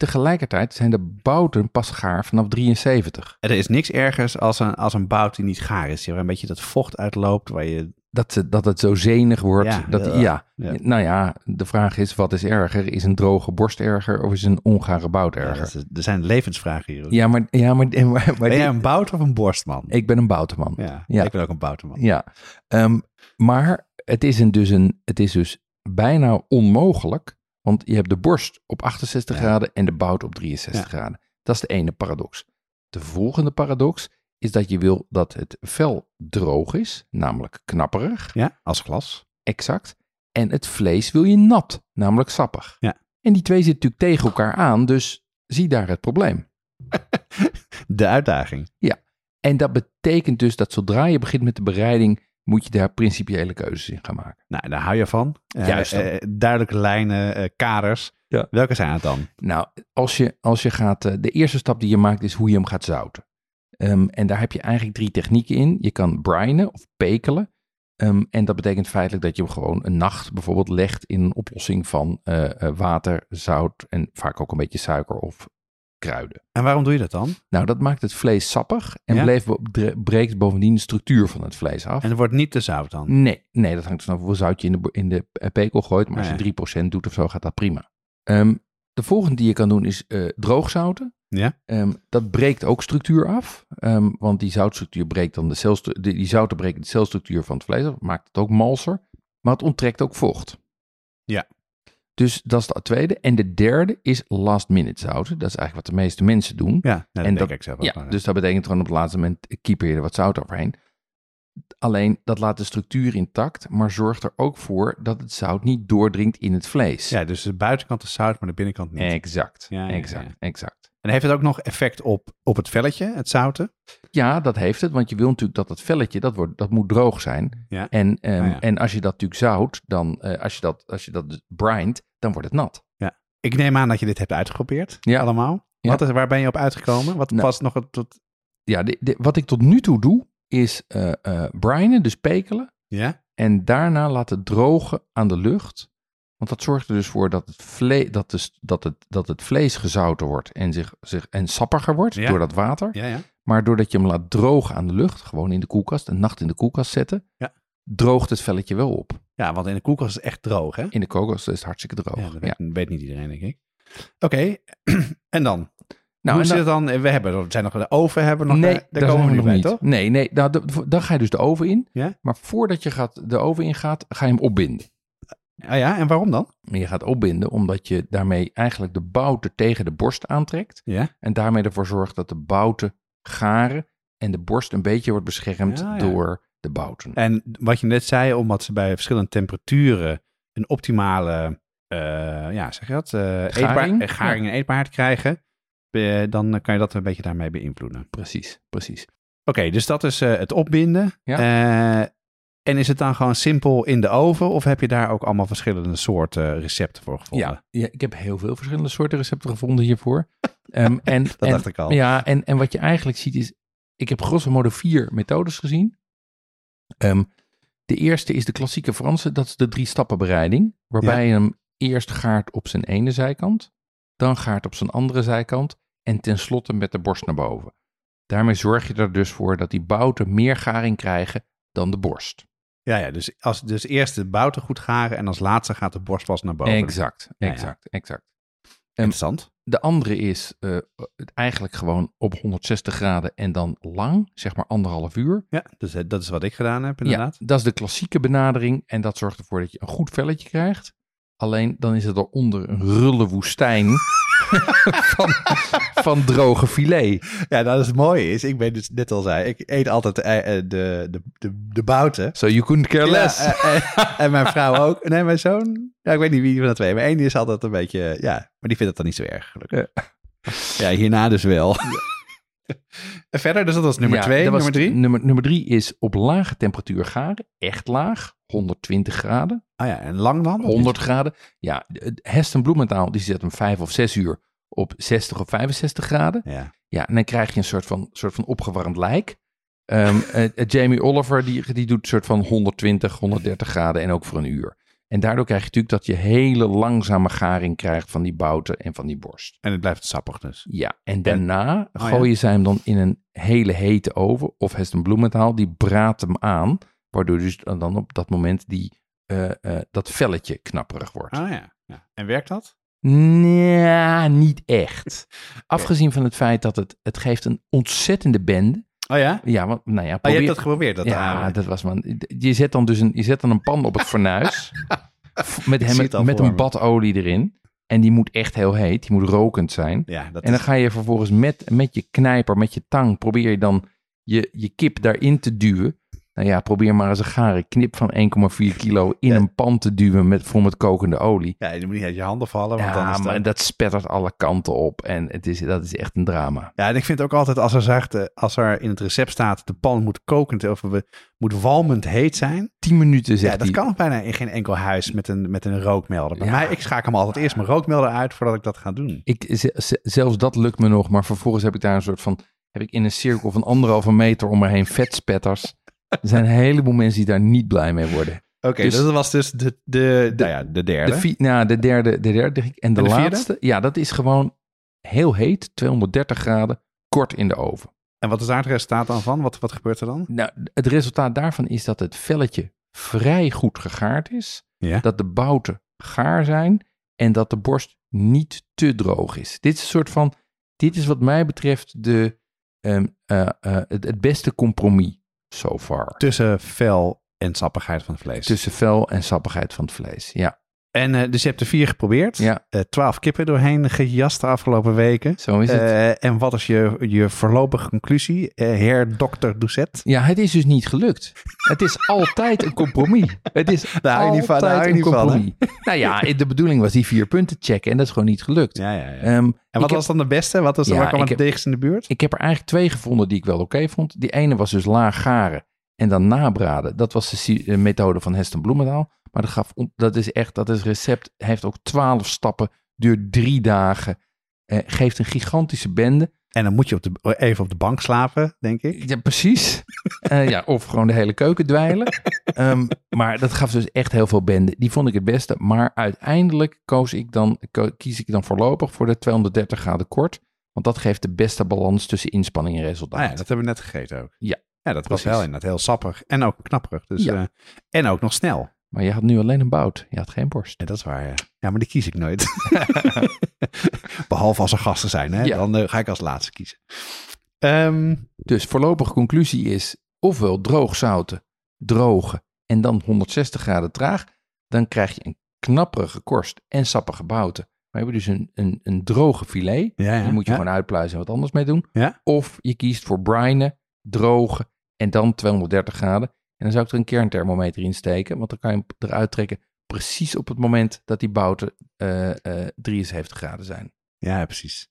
Tegelijkertijd zijn de bouten pas gaar vanaf 73. Er is niks ergers als een, als een bout die niet gaar is. Waar een beetje dat vocht uitloopt. Waar je, Dat, dat het zo zenig wordt. Ja, dat, ja. ja. Ja. Nou ja, de vraag is, wat is erger? Is een droge borst erger of is een ongare bout erger? er zijn levensvragen hier. Ja, maar, ja, maar, maar, maar ben jij een bout of een borstman? ik ben een boutenman. ja, ik ben ook een boutenman. Ja, Ehm, maar het is, een, dus een, het is dus bijna onmogelijk, want je hebt de borst op 68 Ja. graden en de bout op 63 graden. Dat is de ene paradox. De volgende paradox is dat je wil dat het vel droog is, namelijk knapperig, Ja, als glas. exact. En het vlees wil je nat, namelijk sappig. Ja. En die twee zitten natuurlijk tegen elkaar aan, dus zie daar het probleem. De uitdaging. En dat betekent dus dat zodra je begint met de bereiding, moet je daar principiële keuzes in gaan maken. Nou, daar hou je van. Eh, Juist eh, duidelijke lijnen, eh, kaders. Ja. Welke zijn het dan? Nou, als je, als je gaat, de eerste stap die je maakt is hoe je hem gaat zouten. Ehm, en daar heb je eigenlijk drie technieken in. Je kan brinen of pekelen. Ehm, en dat betekent feitelijk dat je hem gewoon een nacht bijvoorbeeld legt in een oplossing van water, zout en vaak ook een beetje suiker of kruiden. En waarom doe je dat dan? Nou, dat maakt het vlees sappig en Ja? bleef, bre- breekt bovendien de structuur van het vlees af. En het wordt niet te zout dan? Nee, nee, dat hangt vanaf hoeveel zout je in de, in de pekel gooit. Maar als Ah, je 3% doet of zo, gaat dat prima. Ehm, de volgende die je kan doen is eh, droogzouten. Ja. Ehm, dat breekt ook structuur af. ehm, want die zoutstructuur breekt dan de celstru- die, die zouten breken de celstructuur van het vlees af. Maakt het ook malser. Maar het onttrekt ook vocht. Ja. Dus dat is de tweede. En de derde is last minute zouten. Dat is eigenlijk wat de meeste mensen doen. Ja, nou, dat En denk dat- ik zelf ook. Ja, dus dat betekent gewoon op het laatste moment keeper je er wat zout overheen. Alleen dat laat de structuur intact, maar zorgt er ook voor dat het zout niet doordringt in het vlees. ja, dus de buitenkant is zout, maar de binnenkant niet. Exact, Ja, exact, exact. En heeft het ook nog effect op, op het velletje, het zouten? Ja, dat heeft het, want je wil natuurlijk dat het velletje, dat, wordt, dat moet droog zijn. Ja. En, ehm, Ah, ja. en als je dat natuurlijk zout, dan, eh, als je dat, als je dat dus brindt, dan wordt het nat. Ik neem aan dat je dit hebt uitgeprobeerd, Ja. allemaal. Ja. Wat is, waar ben je op uitgekomen? Wat Nou. past nog het tot... Ja, de, de- wat ik tot nu toe doe, is eh eh brinen, dus pekelen. Ja? En daarna laten drogen aan de lucht. Want dat zorgt er dus voor dat het, vle dat de, dat het, dat het vlees gezouten wordt en, zich, zich, en sappiger wordt Ja. door dat water. Ja, ja. Maar doordat je hem laat drogen aan de lucht, gewoon in de koelkast, een nacht in de koelkast zetten, Ja. droogt het velletje wel op. Ja, want in de koelkast is het echt droog, hè? In de koelkast is het hartstikke droog. Ja, dat weet, weet niet iedereen, denk ik. Oké, en dan? Nou, Hoe zit dan- het dan? We hebben, zijn nog de oven, hebben we nog, nee, eh, daar komen we nu nog bij, niet. toch? Nee, nee nou, dan ga je dus de oven in. Ja? Maar voordat je gaat, de oven in gaat, ga je hem opbinden. Ah ja, en waarom dan? Je gaat opbinden omdat je daarmee eigenlijk de bouten tegen de borst aantrekt. Ja? En daarmee ervoor zorgt dat de bouten garen en de borst een beetje wordt beschermd Ja, ja. door de bouten. En wat je net zei, omdat ze bij verschillende temperaturen een optimale, eh, ja, zeg je dat? eh, Garing? eetbaar, eh, garing en eetbaarheid krijgen, eh, dan kan je dat een beetje daarmee beïnvloeden. Precies, precies. Oké, dus dat is eh, het opbinden. Ja. Eh, en is het dan gewoon simpel in de oven of heb je daar ook allemaal verschillende soorten recepten voor gevonden? Ja, ja, ik heb heel veel verschillende soorten recepten gevonden hiervoor. Ehm, en, Dat en, dacht ik al. Ja, en, en wat je eigenlijk ziet is, ik heb grosso modo vier methodes gezien. Ehm, de eerste is de klassieke Franse, dat is de drie stappen bereiding. Waarbij je hem eerst gaart op zijn ene zijkant, dan gaart op zijn andere zijkant en tenslotte met de borst naar boven. Daarmee zorg je er dus voor dat die bouten meer garing krijgen dan de borst. Ja, ja dus, als, dus eerst de bouten goed garen en als laatste gaat de borst pas naar boven. Exact, Ja, ja. exact, exact. Interessant. De andere is eh, eigenlijk gewoon op 160 graden en dan lang, zeg maar anderhalf uur. Ja, dus eh, dat is wat ik gedaan heb inderdaad. Ja, dat is de klassieke benadering en dat zorgt ervoor dat je een goed velletje krijgt. Alleen dan is het eronder een rulle woestijn van, van droge filet. Ja, nou, dat is het mooie is, ik ben dus net al zei, ik eet altijd eh, eh, de, de, de, de bouten. So you couldn't care less. Ja, eh, en mijn vrouw ook. Nee, mijn zoon, ja, ik weet niet wie van de twee, maar één is altijd een beetje, ja, maar die vindt het dan niet zo erg gelukkig. Ja, hierna dus wel. en verder, dus dat was nummer Ja, twee, was nummer drie. Nummer, nummer drie is op lage temperatuur garen. Echt laag. 120 graden. Ah ja, en lang dan? 100 graden. Ja, het Heston Bloementaal die zet hem 5 of 6 uur op 60 of 65 graden. Ja. Ja, en dan krijg je een soort van, soort van opgewarmd lijk. Eh, eh, Jamie Oliver die, die doet een soort van 120, 130 graden en ook voor een uur. En daardoor krijg je natuurlijk dat je hele langzame garing krijgt van die bouten en van die borst. En het blijft sappig dus. Ja, en daarna Oh, gooi ja. je zij hem dan in een hele hete oven of Heston Bloementaal, die braadt hem aan. Waardoor dus dan op dat moment die, eh, eh, dat velletje knapperig wordt. Ah ja. ja. En werkt dat? Nee, niet echt. Afgezien van het feit dat het, het geeft een ontzettende bende. Oh ja? Ja, want, nou ja, Oh, je probeer... hebt dat geprobeerd? Dat ja, dat was man. Je zet dan dus een, je zet dan een pan op het fornuis. met hem, met een me. bad olie erin. En die moet echt heel heet. Die moet rokend zijn. ja, dat En dan is- ga je vervolgens met, met je knijper, met je tang, probeer je dan je, je kip daarin te duwen. Nou ja, probeer maar eens een gare knip van 1,4 kilo in Ja. een pan te duwen met, vol met kokende olie. ja, je moet niet uit je handen vallen, want Ja, dat spettert alle kanten op. En het is, dat is echt een drama. Ja, en ik vind ook altijd als er zegt, eh, als er in het recept staat, de pan moet kokend of we- moet walmend heet zijn. 10 minuten zegt Ja, dat hij. kan bijna in geen enkel huis met een, met een rookmelder. Bij Ja. mij, ik schakel hem altijd eerst mijn rookmelder uit voordat ik dat ga doen. Ik, zelfs dat lukt me nog, maar vervolgens heb ik daar een soort van heb ik in een cirkel van anderhalve meter om me heen vetspetters. Er zijn een heleboel mensen die daar niet blij mee worden. Oké, Dus- dus dat was dus de, de, nou ja, de derde. De, nou, de derde, de derde en de, En de vierde? laatste. Ja, dat is gewoon heel heet, 230 graden, kort in de oven. en wat is daar het resultaat dan van? Wat, wat gebeurt er dan? Nou, het resultaat daarvan is dat het velletje vrij goed gegaard is. Ja. Dat de bouten gaar zijn en dat de borst niet te droog is. Dit is een soort van, dit is wat mij betreft de, ehm, eh, eh, het, het beste compromis so far. Tussen vel en sappigheid van het vlees. Tussen vel en sappigheid van het vlees. Ja, En eh, dus je hebt er vier geprobeerd. Ja. Eh, Twaalf kippen doorheen gejast de afgelopen weken. zo is het. Eh, en wat is je, je voorlopige conclusie, heer dokter Doucet? Ja, het is dus niet gelukt. Het is altijd een compromis. Het is Daar van, altijd je een niet van, compromis. Nou ja, de bedoeling was die vier punten checken en dat is gewoon niet gelukt. Ja, ja, ja. Ehm, en wat heb, was dan de beste? Wat was Ja, waar kwam het dichtst in de buurt? ik heb er eigenlijk twee gevonden die ik wel oké vond. Die ene was dus laag garen en dan nabraden. Dat was de methode van Heston Bloemendaal. Maar dat, gaf, dat is echt, dat is recept, heeft ook twaalf stappen, duurt drie dagen. eh, geeft een gigantische bende. En dan moet je op de, even op de bank slapen, denk ik. Ja, precies. Eh, ja, of gewoon de hele keuken dweilen. Ehm, maar dat gaf dus echt heel veel bende. Die vond ik het beste. Maar uiteindelijk koos ik dan, kies ik dan voorlopig voor de 230 graden kort. Want dat geeft de beste balans tussen inspanning en resultaat. Ah ja, dat hebben we net gegeten ook. Ja, Ja, dat was wel inderdaad heel sappig. En ook knapperig. Dus, Ja. eh, en ook nog snel. Maar je had nu alleen een bout. Je had geen borst. Ja, dat is waar. Ja, ja maar die kies ik nooit. Behalve als er gasten zijn. Hè? Ja. Dan eh, ga ik als laatste kiezen. Ehm, Dus voorlopige conclusie is ofwel droog zouten, drogen en dan 160 graden traag. Dan krijg je een knapperige korst en sappige bouten. We hebben dus een, een, een droge filet. ja, ja, Die moet je ja. gewoon uitpluizen en wat anders mee doen. Of je kiest voor brinen, drogen en dan 230 graden. En dan zou ik er een kernthermometer in steken, want dan kan je hem eruit trekken precies op het moment dat die bouten eh, eh, 73 graden zijn. Ja, precies.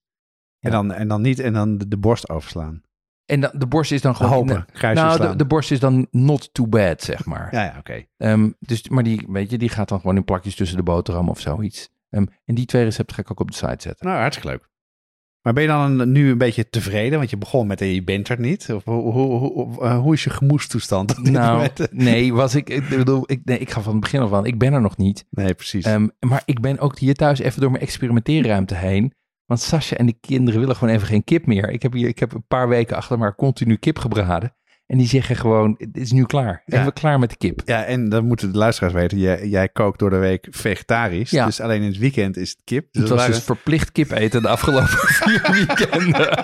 Ja. En, dan, en dan niet en dan de, de borst overslaan. En dan, de borst is dan gewoon... Hopen, kruisje nou, de borst is dan not too bad, zeg maar. Ja, ja, oké. Ehm, dus, maar die, weet je, die gaat dan gewoon in plakjes tussen de boterham of zoiets. Ehm, en die twee recepten ga ik ook op de site zetten. Nou, hartstikke leuk. Maar ben je dan nu een beetje tevreden? Want je begon met eh, je bent er niet. Of hoe, hoe, hoe, eh, hoe is je gemoedstoestand? Nou, nee, was ik, ik bedoel, ik, nee, ik ga van het begin af aan, ik ben er nog niet. Nee, precies. Ehm, maar ik ben ook hier thuis even door mijn experimenteerruimte heen. Want Sascha en de kinderen willen gewoon even geen kip meer. Ik heb hier, ik heb een paar weken achter elkaar continu kip gebraden. En die zeggen gewoon, het is nu klaar. Ja. Even klaar met de kip. ja, en dan moeten de luisteraars weten. Jij, jij kookt door de week vegetarisch. Ja. Dus alleen in het weekend is het kip. Dus Het we was waren- dus verplicht kip eten de afgelopen vier weekenden.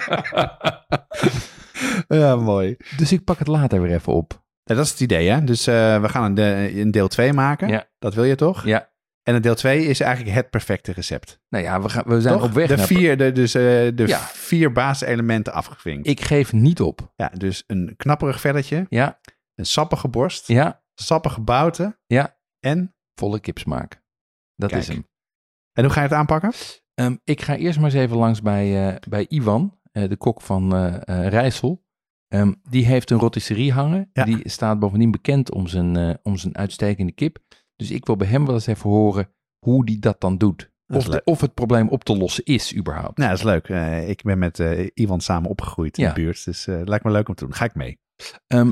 Ja, mooi. dus ik pak het later weer even op. Ja, dat is het idee, hè? Dus eh, we gaan een, de- een deel 2 maken. Ja. Dat wil je toch? Ja, En deel 2 is eigenlijk het perfecte recept. nou ja, we, gaan, we zijn Toch? op weg de naar... vier, de, dus, eh, de Ja. vier basiselementen afgevinkt. Ik geef niet op. Ja, dus een knapperig velletje, Ja, een sappige borst, ja, sappige bouten ja. en... Volle kipsmaak. Dat Kijk. is hem. En hoe ga je het aanpakken? Ehm, ik ga eerst maar eens even langs bij, eh, bij Ivan, eh, de kok van Rijssel. Ehm, die heeft een rotisserie hangen. Ja. Die staat bovendien bekend om zijn, om zijn uitstekende kip. Dus ik wil bij hem wel eens even horen hoe die dat dan doet. Of, de- of het probleem op te lossen is überhaupt. Nou, dat is leuk. Eh, ik ben met eh Iwan samen opgegroeid in Ja. de buurt. Dus eh, lijkt me leuk om te doen. Ga ik mee. Ehm,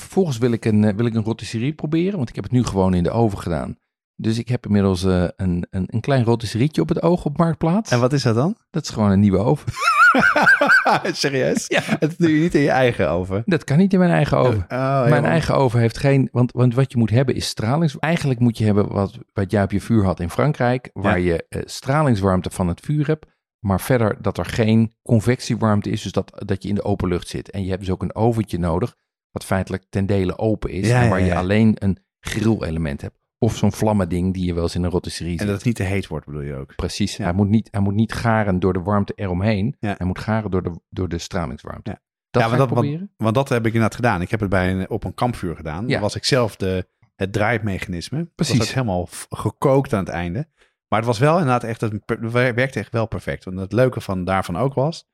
vervolgens wil ik, een, wil ik een rotisserie proberen, want ik heb het nu gewoon in de oven gedaan. Dus ik heb inmiddels een, een, een klein rotisserietje op het oog op Marktplaats. En wat is dat dan? Dat is gewoon een nieuwe oven. Serieus? Ja. Het doe je niet in je eigen oven. Dat kan niet in mijn eigen oven. Oh, Mijn eigen oven heeft geen. Want, want wat je moet hebben is stralings. Eigenlijk moet je hebben wat, wat jij op je vuur had in Frankrijk. Waar je eh, stralingswarmte van het vuur hebt. Maar verder dat er geen convectiewarmte is. Dus dat, dat je in de open lucht zit. En je hebt dus ook een oventje nodig. Wat feitelijk ten dele open is. Ja, en waar je alleen een grillelement hebt. Of zo'n vlammending die je wel eens in een rotisserie En ziet. dat het niet te heet wordt, bedoel je ook? Precies. Ja. Hij, moet niet, hij moet niet garen door de warmte eromheen. Ja. Hij moet garen door de, door de stralingswarmte. Ja. Dat Ja, ik dat- proberen. Want dat heb ik inderdaad gedaan. Ik heb het bij een, op een kampvuur gedaan. Ja. Dan was ik zelf de, het draaimechanisme. Precies. was ook helemaal gekookt aan het einde. Maar het was wel inderdaad echt, het werkte echt wel perfect. Want het leuke van daarvan ook was,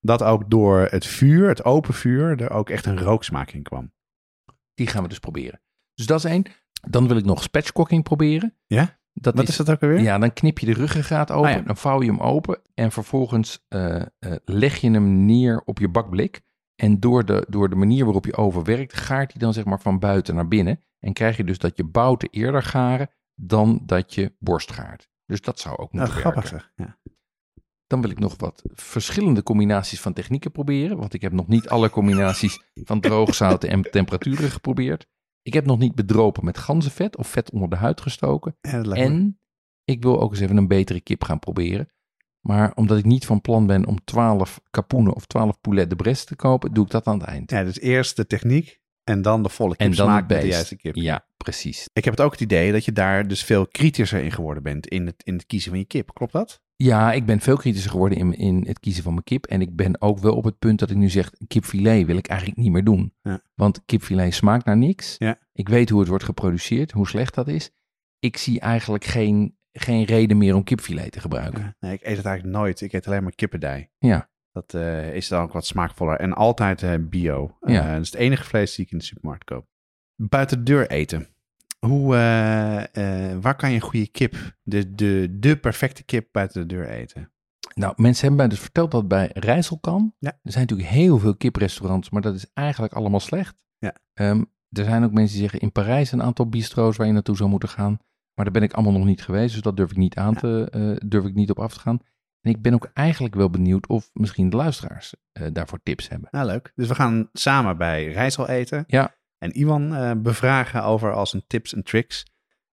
dat ook door het vuur, het open vuur, er ook echt een rooksmaak in kwam. Die gaan we dus proberen. Dus dat is één. Dan wil ik nog spatchcocking proberen. Ja? Dat Wat is dat ook alweer? Ja, dan knip je de ruggengraat open, Ah, ja. dan vouw je hem open en vervolgens eh, eh, leg je hem neer op je bakblik. En door de, door de manier waarop je oven werkt, gaart hij dan zeg maar van buiten naar binnen. En krijg je dus dat je bouten eerder garen dan dat je borst gaart. Dus dat zou ook Nou, moeten grappig werken. zeg. Ja. Dan wil ik nog wat verschillende combinaties van technieken proberen. Want ik heb nog niet alle combinaties van droogzouten en temperaturen geprobeerd. Ik heb nog niet bedropen met ganzenvet of vet onder de huid gestoken. Ja, me- En ik wil ook eens even een betere kip gaan proberen. Maar omdat ik niet van plan ben om 12 kapoenen of 12 poulet de Brest te kopen, doe ik dat aan het eind. ja, dus eerst de techniek en dan de volle en kip dan smaak met de juiste kip. Ja, precies. Ik heb het ook het idee dat je daar dus veel kritischer in geworden bent in het, in het kiezen van je kip. Klopt dat? Ja, ik ben veel kritischer geworden in, in het kiezen van mijn kip. En ik ben ook wel op het punt dat ik nu zeg, kipfilet wil ik eigenlijk niet meer doen. Ja. Want kipfilet smaakt naar niks. Ja. Ik weet hoe het wordt geproduceerd, hoe slecht dat is. Ik zie eigenlijk geen, geen reden meer om kipfilet te gebruiken. Ja. Nee, ik eet het eigenlijk nooit. Ik eet alleen maar kippendij. Ja. Dat eh, is dan ook wat smaakvoller. En altijd eh, bio. Ja. Dat is het enige vlees die ik in de supermarkt koop. Buiten de deur eten. Hoe, eh, eh, waar kan je een goede kip, de, de, de perfecte kip buiten de deur eten? Nou, mensen hebben mij dus verteld dat bij Rijssel kan. Ja. Er zijn natuurlijk heel veel kiprestaurants, maar dat is eigenlijk allemaal slecht. Ja. Ehm, er zijn ook mensen die zeggen in Parijs een aantal bistro's waar je naartoe zou moeten gaan. Maar daar ben ik allemaal nog niet geweest, dus dat durf ik niet aan te, eh, durf ik niet op af te gaan. En ik ben ook eigenlijk wel benieuwd of misschien de luisteraars daarvoor tips hebben. Nou, leuk. Dus we gaan samen bij Rijssel eten. Ja. En Iwan eh, bevragen over al zijn tips en tricks.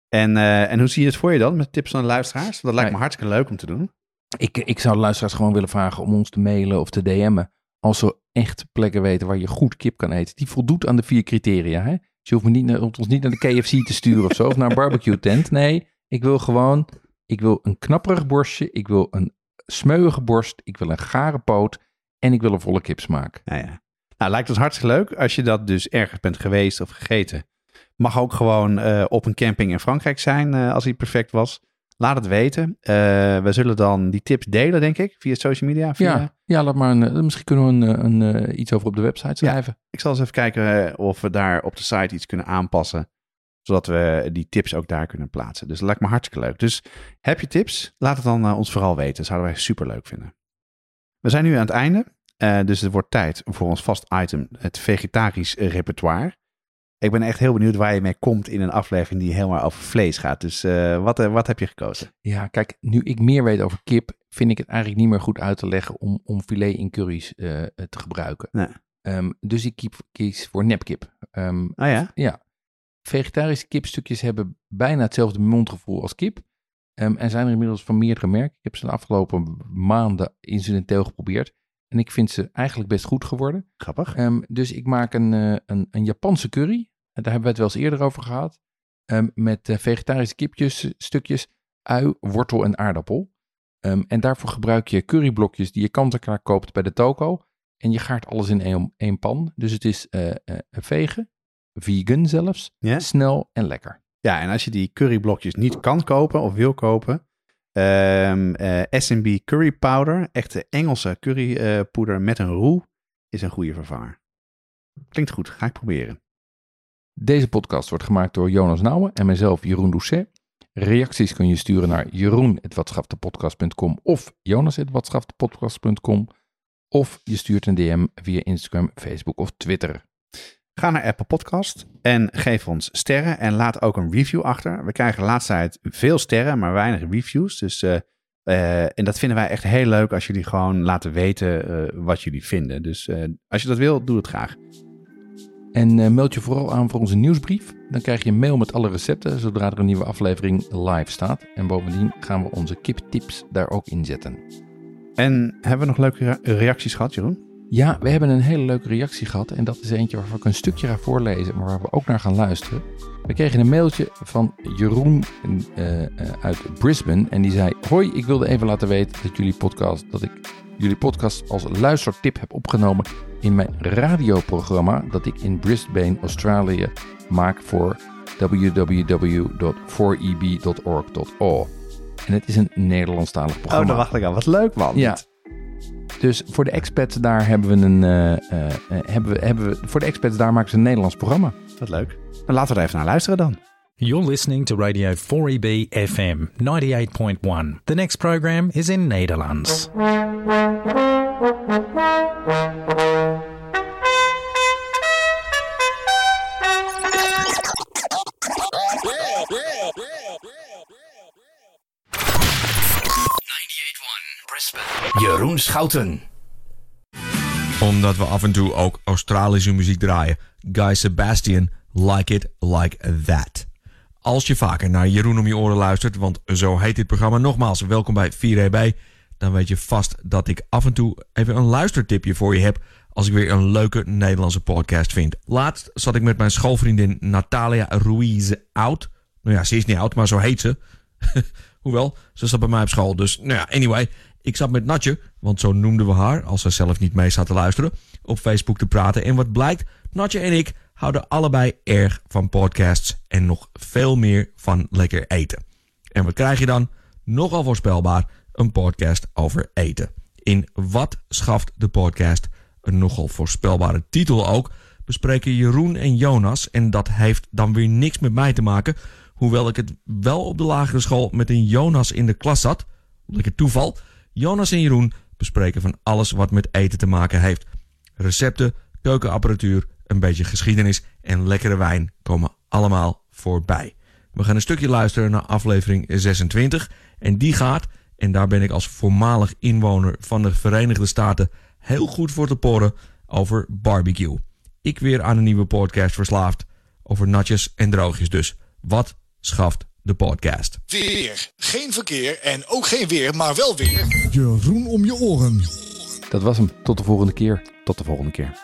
En, eh, en hoe zie je het voor je dan met tips van de luisteraars? Dat lijkt me hartstikke leuk om te doen. Ik, ik zou de luisteraars gewoon willen vragen om ons te mailen of te DM'en. Als ze echt plekken weten waar je goed kip kan eten. Die voldoet aan de vier criteria. Hè? Dus je hoeft me niet naar, ons niet naar de KFC te sturen of zo. Of naar een barbecue tent. Nee, ik wil gewoon... Ik wil een knapperig borstje. Ik wil een smeuïge borst. Ik wil een gare poot. En ik wil een volle kipsmaak. Nou ja. Nou, lijkt ons hartstikke leuk. Als je dat dus ergens bent geweest of gegeten. Mag ook gewoon eh, op een camping in Frankrijk zijn eh, als hij perfect was. Laat het weten. Eh, we zullen dan die tips delen, denk ik, via social media. Via... Ja, ja laat maar een, misschien kunnen we een, een, iets over op de website schrijven. Ik zal eens even kijken of we daar op de site iets kunnen aanpassen. Zodat we die tips ook daar kunnen plaatsen. Dus dat lijkt me hartstikke leuk. Dus heb je tips? Laat het dan ons vooral weten. Dat zouden wij super leuk vinden. We zijn nu aan het einde. Eh, dus het wordt tijd voor ons vast item. Het vegetarisch repertoire. Ik ben echt heel benieuwd waar je mee komt in een aflevering die helemaal over vlees gaat. Dus eh, wat, eh, wat heb je gekozen? Ja, kijk, nu ik meer weet over kip, vind ik het eigenlijk niet meer goed uit te leggen om, om filet in curry's te gebruiken. Nee. Ehm, dus ik kiep- kies voor nepkip. Ah ja? ja, vegetarische kipstukjes hebben bijna hetzelfde mondgevoel als kip. Ehm, en zijn er inmiddels van meerdere merken. Ik heb ze de afgelopen maanden incidenteel geprobeerd. En ik vind ze eigenlijk best goed geworden. Grappig. Ehm, dus ik maak een, eh, een, een Japanse curry. En daar hebben we het wel eens eerder over gehad. Ehm, met eh, vegetarische kipjes, stukjes, ui, wortel en aardappel. Ehm, en daarvoor gebruik je curryblokjes die je kant-en-klaar koopt bij de toko. En je gaart alles in één, één pan. Dus het is eh eh, vegen, vegan zelfs, snel en lekker. Ja, en als je die curryblokjes niet kan kopen of wil kopen, ehm eh, S&B curry powder, echte Engelse currypoeder met een roe, is een goede vervanger. Klinkt goed, ga ik proberen. Deze podcast wordt gemaakt door Jonas Nouwen en mijzelf Jeroen Doucet. Reacties kun je sturen naar jeroen.watschaftepodcast.com of jonas.watschaftepodcast.com of je stuurt een DM via Instagram, Facebook of Twitter. Ga naar Apple Podcast en geef ons sterren en laat ook een review achter. We krijgen de laatste tijd veel sterren, maar weinig reviews. Dus, eh, eh, en dat vinden wij echt heel leuk als jullie gewoon laten weten eh, wat jullie vinden. Dus als je dat wil, doe het graag. En meld je vooral aan voor onze nieuwsbrief. Dan krijg je een mail met alle recepten zodra er een nieuwe aflevering live staat. En bovendien gaan we onze kiptips daar ook in zetten. En hebben we nog leuke rea- reacties gehad, Jeroen? Ja, we hebben een hele leuke reactie gehad. En dat is eentje waarvan ik een stukje ga voorlezen, maar waar we ook naar gaan luisteren. We kregen een mailtje van Jeroen eh, eh, uit Brisbane. En die zei: Hoi, ik wilde even laten weten dat jullie podcast, dat ik jullie podcast als luistertip heb opgenomen in mijn radioprogramma dat ik in Brisbane, Australië maak voor www.4eb.org.au. En het is een Nederlandstalig Oh, programma. daar wacht ik aan. Wat leuk, man. Ja. Dus voor de expats daar hebben we een. eh, eh, eh, hebben we, hebben we, voor de expats daar maken ze een Nederlands programma. Wat leuk. Dan laten we er even naar luisteren dan. You're listening to Radio 4EB FM 98.1. The next program is in Nederlands. Jeroen Schouten. Omdat we af en toe ook Australische muziek draaien. Guy Sebastian, Like It Like That. Als je vaker naar Jeroen om je oren luistert, want zo heet dit programma nogmaals, welkom bij 4EB. Dan weet je vast dat ik af en toe even een luistertipje voor je heb als ik weer een leuke Nederlandse podcast vind. Laatst zat ik met mijn schoolvriendin Natalia Ruiz oud. Nou ja, ze is niet oud, maar zo heet ze. Hoewel, ze zat bij mij op school. Dus nou ja, anyway. Ik zat met Natje, want zo noemden we haar, als ze zelf niet mee zat te luisteren, op Facebook te praten. En wat blijkt, Natje en ik houden allebei erg van podcasts en nog veel meer van lekker eten. En wat krijg je dan? Nogal voorspelbaar, een podcast over eten. In Wat schaft de podcast? Een nogal voorspelbare titel ook, bespreken Jeroen en Jonas, en dat heeft dan weer niks met mij te maken, hoewel ik het wel op de lagere school met een Jonas in de klas zat. Lekker toeval. Jonas en Jeroen bespreken van alles wat met eten te maken heeft. Recepten, keukenapparatuur, een beetje geschiedenis en lekkere wijn komen allemaal voorbij. We gaan een stukje luisteren naar aflevering 26 en die gaat, en daar ben ik als voormalig inwoner van de Verenigde Staten heel goed voor te porren, over barbecue. Ik weer aan een nieuwe podcast verslaafd, over natjes en droogjes dus. Wat schaft de podcast? Weer. Geen verkeer en ook geen weer, maar wel weer. Jeroen om je oren. Dat was hem. Tot de volgende keer. Tot de volgende keer.